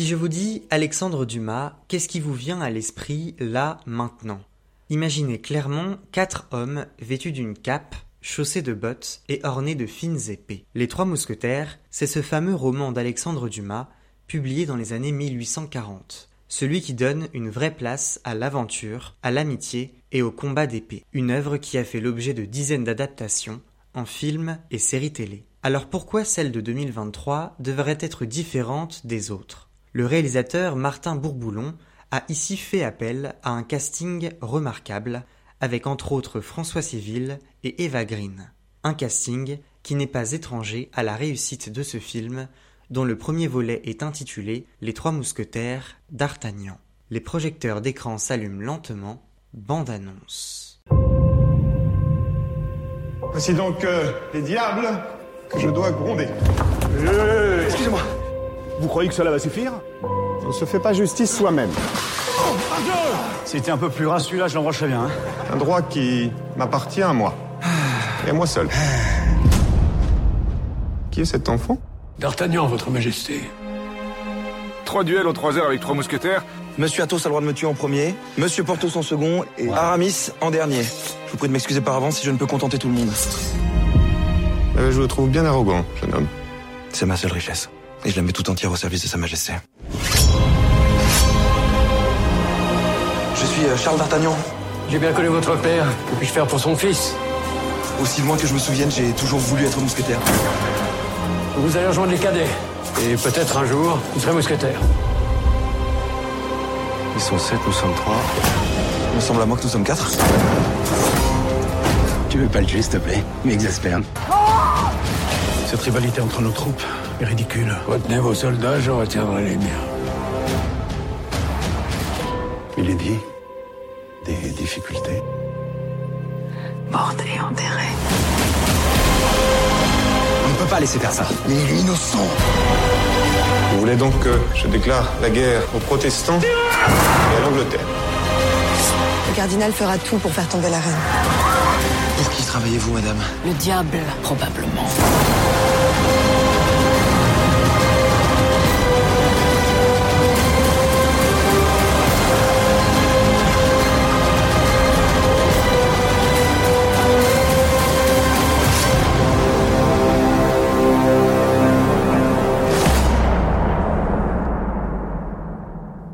Si je vous dis Alexandre Dumas, qu'est-ce qui vous vient à l'esprit là, maintenant? Imaginez clairement quatre hommes vêtus d'une cape, chaussés de bottes et ornés de fines épées. Les Trois Mousquetaires, c'est ce fameux roman d'Alexandre Dumas, publié dans les années 1840. Celui qui donne une vraie place à l'aventure, à l'amitié et au combat d'épée. Une œuvre qui a fait l'objet de dizaines d'adaptations, en films et séries télé. Alors pourquoi celle de 2023 devrait être différente des autres? Le réalisateur Martin Bourboulon a ici fait appel à un casting remarquable, avec entre autres François Civil et Eva Green. Un casting qui n'est pas étranger à la réussite de ce film, dont le premier volet est intitulé Les Trois Mousquetaires d'Artagnan. Les projecteurs d'écran s'allument lentement, bande-annonce. Voici donc euh, les diables que je dois gronder. Euh, Excusez-moi. Vous croyez que cela va suffire? On ne se fait pas justice soi-même. C'était un peu plus ras celui-là, je l'embrocherais bien. Hein. Un droit qui m'appartient à moi. Et à moi seul. Qui est cet enfant? D'Artagnan, votre majesté. Trois duels en trois heures avec trois mousquetaires. Monsieur Athos a le droit de me tuer en premier, Monsieur Porthos en second et Aramis en dernier. Je vous prie de m'excuser par avance si je ne peux contenter tout le monde. Euh, Je le trouve bien arrogant, jeune homme. C'est ma seule richesse. Et je la mets tout entière au service de Sa Majesté. Je suis euh, Charles d'Artagnan. J'ai bien connu votre père. Que puis-je faire pour son fils? Aussi loin que je me souvienne, j'ai toujours voulu être mousquetaire. Vous allez rejoindre les cadets. Et peut-être un jour, vous serez mousquetaire. Ils sont sept, nous sommes trois. Il me semble à moi que nous sommes quatre. Tu veux pas le tuer, s'il te plaît? Il m'exaspère. Cette rivalité entre nos troupes ridicule. Retenez vos soldats, je retiendrai les miens. Il est dit des difficultés. morte et enterrée. On ne peut pas laisser faire ça. Il est innocent. Vous voulez donc que je déclare la guerre aux protestants et à l'Angleterre Le cardinal fera tout pour faire tomber la reine. Pour qui travaillez-vous, madame? Le diable, probablement.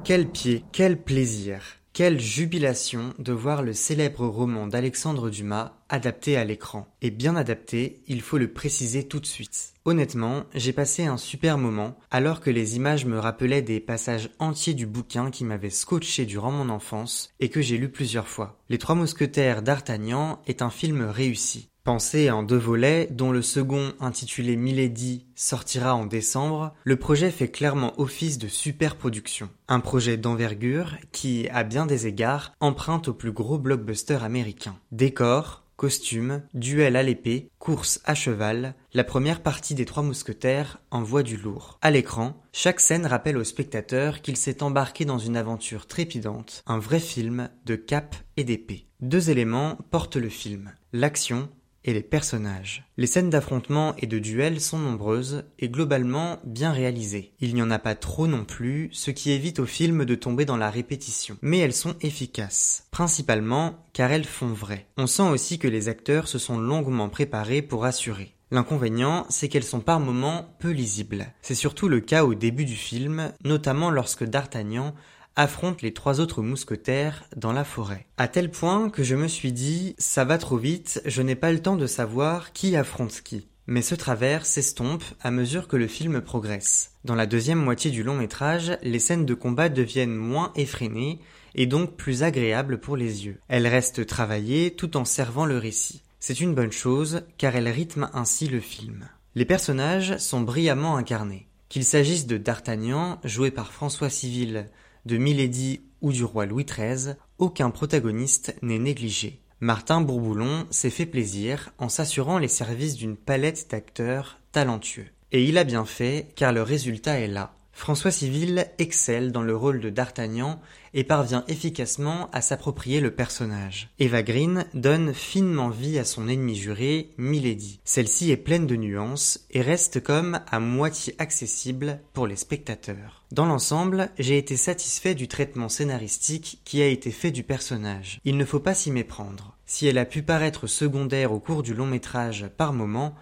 Quel pied, quel plaisir, quelle jubilation de voir le célèbre roman d'Alexandre Dumas adapté à l'écran. Et bien adapté, il faut le préciser tout de suite. Honnêtement, j'ai passé un super moment, alors que les images me rappelaient des passages entiers du bouquin qui m'avaient scotché durant mon enfance et que j'ai lu plusieurs fois. Les Trois Mousquetaires d'Artagnan est un film réussi. Pensé en deux volets, dont le second, intitulé Milady, sortira en décembre, le projet fait clairement office de superproduction. Un projet d'envergure qui, à bien des égards, emprunte au plus gros blockbuster américain. Décors, costumes, duel à l'épée, course à cheval, la première partie des Trois Mousquetaires envoie du lourd. À l'écran, chaque scène rappelle au spectateur qu'il s'est embarqué dans une aventure trépidante, un vrai film de cap et d'épée. Deux éléments portent le film. L'action et les personnages. Les scènes d'affrontement et de duel sont nombreuses et globalement bien réalisées. Il n'y en a pas trop non plus, ce qui évite au film de tomber dans la répétition. Mais elles sont efficaces, principalement car elles font vrai. On sent aussi que les acteurs se sont longuement préparés pour assurer. L'inconvénient, c'est qu'elles sont par moments peu lisibles. C'est surtout le cas au début du film, notamment lorsque D'Artagnan affronte les trois autres mousquetaires dans la forêt. À tel point que je me suis dit, ça va trop vite, je n'ai pas le temps de savoir qui affronte qui. Mais ce travers s'estompe à mesure que le film progresse. Dans la deuxième moitié du long métrage, les scènes de combat deviennent moins effrénées et donc plus agréables pour les yeux. Elles restent travaillées tout en servant le récit. C'est une bonne chose car elles rythment ainsi le film. Les personnages sont brillamment incarnés. Qu'il s'agisse de D'Artagnan, joué par François Civil, de Milady ou du roi Louis XIII, aucun protagoniste n'est négligé. Martin Bourboulon s'est fait plaisir en s'assurant les services d'une palette d'acteurs talentueux. Et il a bien fait car le résultat est là. François Civil excelle dans le rôle de D'Artagnan et parvient efficacement à s'approprier le personnage. Eva Green donne finement vie à son ennemi juré, Milady. Celle-ci est pleine de nuances et reste comme à moitié accessible pour les spectateurs. Dans l'ensemble, j'ai été satisfait du traitement scénaristique qui a été fait du personnage. Il ne faut pas s'y méprendre. Si elle a pu paraître secondaire au cours du long métrage par moments,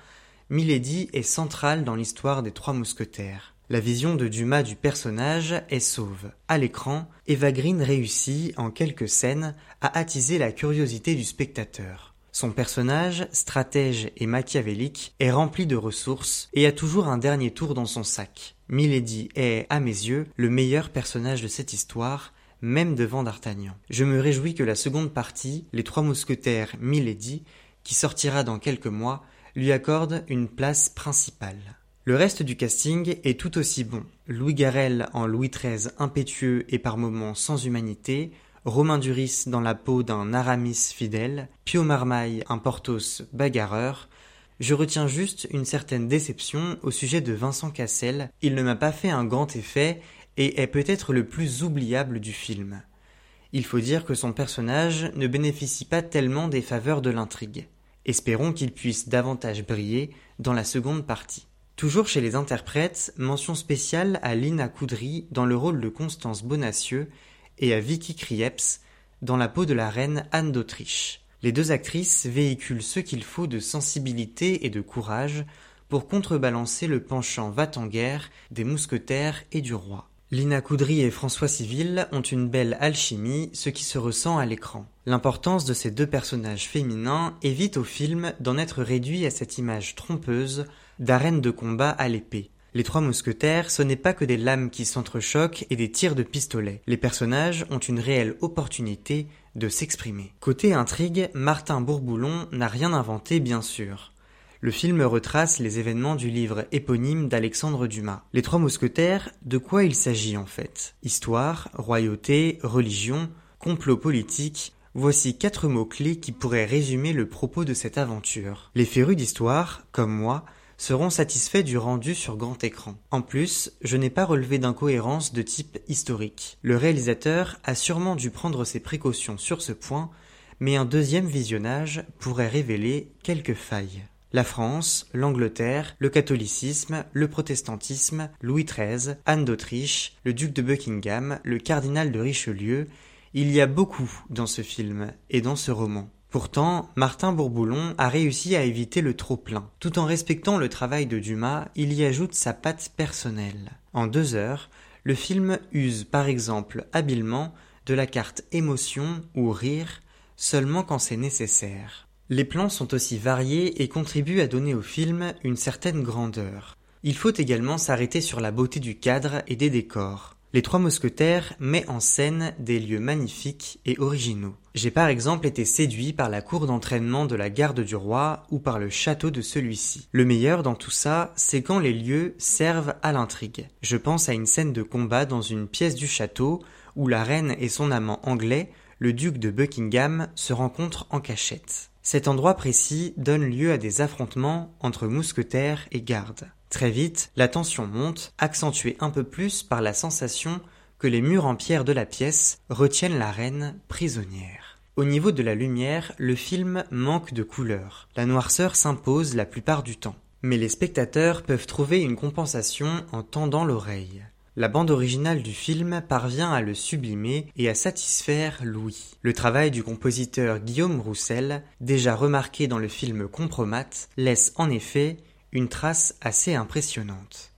Milady est centrale dans l'histoire des trois mousquetaires. La vision de Dumas du personnage est sauve. À l'écran, Eva Green réussit, en quelques scènes, à attiser la curiosité du spectateur. Son personnage, stratège et machiavélique, est rempli de ressources et a toujours un dernier tour dans son sac. Milady est, à mes yeux, le meilleur personnage de cette histoire, même devant D'Artagnan. Je me réjouis que la seconde partie, Les Trois Mousquetaires Milady, qui sortira dans quelques mois, lui accorde une place principale. Le reste du casting est tout aussi bon. Louis Garrel en Louis XIII impétueux et par moments sans humanité, Romain Duris dans la peau d'un Aramis fidèle, Pio Marmaille un Porthos bagarreur. Je retiens juste une certaine déception au sujet de Vincent Cassel. Il ne m'a pas fait un grand effet et est peut-être le plus oubliable du film. Il faut dire que son personnage ne bénéficie pas tellement des faveurs de l'intrigue. Espérons qu'il puisse davantage briller dans la seconde partie. Toujours chez les interprètes, mention spéciale à Lina Coudry dans le rôle de Constance Bonacieux et à Vicky Krieps dans la peau de la reine Anne d'Autriche. Les deux actrices véhiculent ce qu'il faut de sensibilité et de courage pour contrebalancer le penchant va-t-en-guerre des mousquetaires et du roi. Lina Coudry et François Civil ont une belle alchimie, ce qui se ressent à l'écran. L'importance de ces deux personnages féminins évite au film d'en être réduit à cette image trompeuse d'arène de combat à l'épée. Les trois mousquetaires, ce n'est pas que des lames qui s'entrechoquent et des tirs de pistolet. Les personnages ont une réelle opportunité de s'exprimer. Côté intrigue, Martin Bourboulon n'a rien inventé bien sûr. Le film retrace les événements du livre éponyme d'Alexandre Dumas. Les trois mousquetaires, de quoi il s'agit en fait? Histoire, royauté, religion, complot politique, voici quatre mots-clés qui pourraient résumer le propos de cette aventure. Les férus d'histoire, comme moi, seront satisfaits du rendu sur grand écran. En plus, je n'ai pas relevé d'incohérence de type historique. Le réalisateur a sûrement dû prendre ses précautions sur ce point, mais un deuxième visionnage pourrait révéler quelques failles. La France, l'Angleterre, le catholicisme, le protestantisme, Louis XIII, Anne d'Autriche, le duc de Buckingham, le cardinal de Richelieu, il y a beaucoup dans ce film et dans ce roman. Pourtant, Martin Bourboulon a réussi à éviter le trop-plein. Tout en respectant le travail de Dumas, il y ajoute sa patte personnelle. En deux heures, le film use par exemple habilement de la carte émotion ou rire seulement quand c'est nécessaire. Les plans sont aussi variés et contribuent à donner au film une certaine grandeur. Il faut également s'arrêter sur la beauté du cadre et des décors. Les Trois Mousquetaires met en scène des lieux magnifiques et originaux. J'ai par exemple été séduit par la cour d'entraînement de la garde du roi ou par le château de celui-ci. Le meilleur dans tout ça, c'est quand les lieux servent à l'intrigue. Je pense à une scène de combat dans une pièce du château où la reine et son amant anglais, le duc de Buckingham, se rencontrent en cachette. Cet endroit précis donne lieu à des affrontements entre mousquetaires et gardes. Très vite, la tension monte, accentuée un peu plus par la sensation que les murs en pierre de la pièce retiennent la reine prisonnière. Au niveau de la lumière, le film manque de couleur. La noirceur s'impose la plupart du temps. Mais les spectateurs peuvent trouver une compensation en tendant l'oreille. La bande originale du film parvient à le sublimer et à satisfaire Louis. Le travail du compositeur Guillaume Roussel, déjà remarqué dans le film Compromat, laisse en effet une trace assez impressionnante.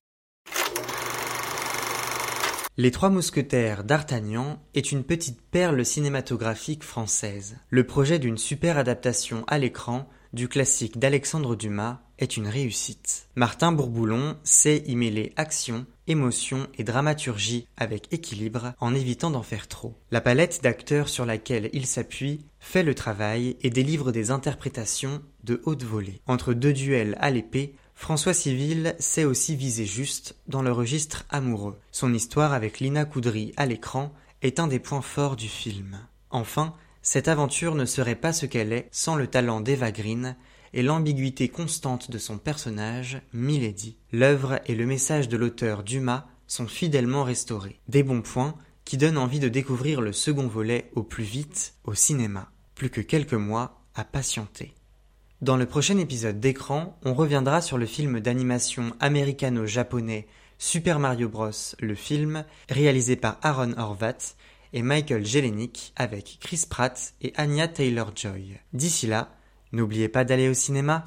Les Trois Mousquetaires d'Artagnan est une petite perle cinématographique française. Le projet d'une super adaptation à l'écran du classique d'Alexandre Dumas est une réussite. Martin Bourboulon sait y mêler action, émotion et dramaturgie avec équilibre en évitant d'en faire trop. La palette d'acteurs sur laquelle il s'appuie fait le travail et délivre des interprétations de haute volée. Entre deux duels à l'épée, François Civil sait aussi viser juste dans le registre amoureux. Son histoire avec Lina Coudry à l'écran est un des points forts du film. Enfin, cette aventure ne serait pas ce qu'elle est sans le talent d'Eva Green et l'ambiguïté constante de son personnage, Milady. L'œuvre et le message de l'auteur Dumas sont fidèlement restaurés. Des bons points qui donnent envie de découvrir le second volet au plus vite au cinéma. Plus que quelques mois à patienter. Dans le prochain épisode d'écran, on reviendra sur le film d'animation américano-japonais Super Mario Bros. le film, réalisé par Aaron Horvath et Michael Jelenic avec Chris Pratt et Anya Taylor-Joy. D'ici là, n'oubliez pas d'aller au cinéma.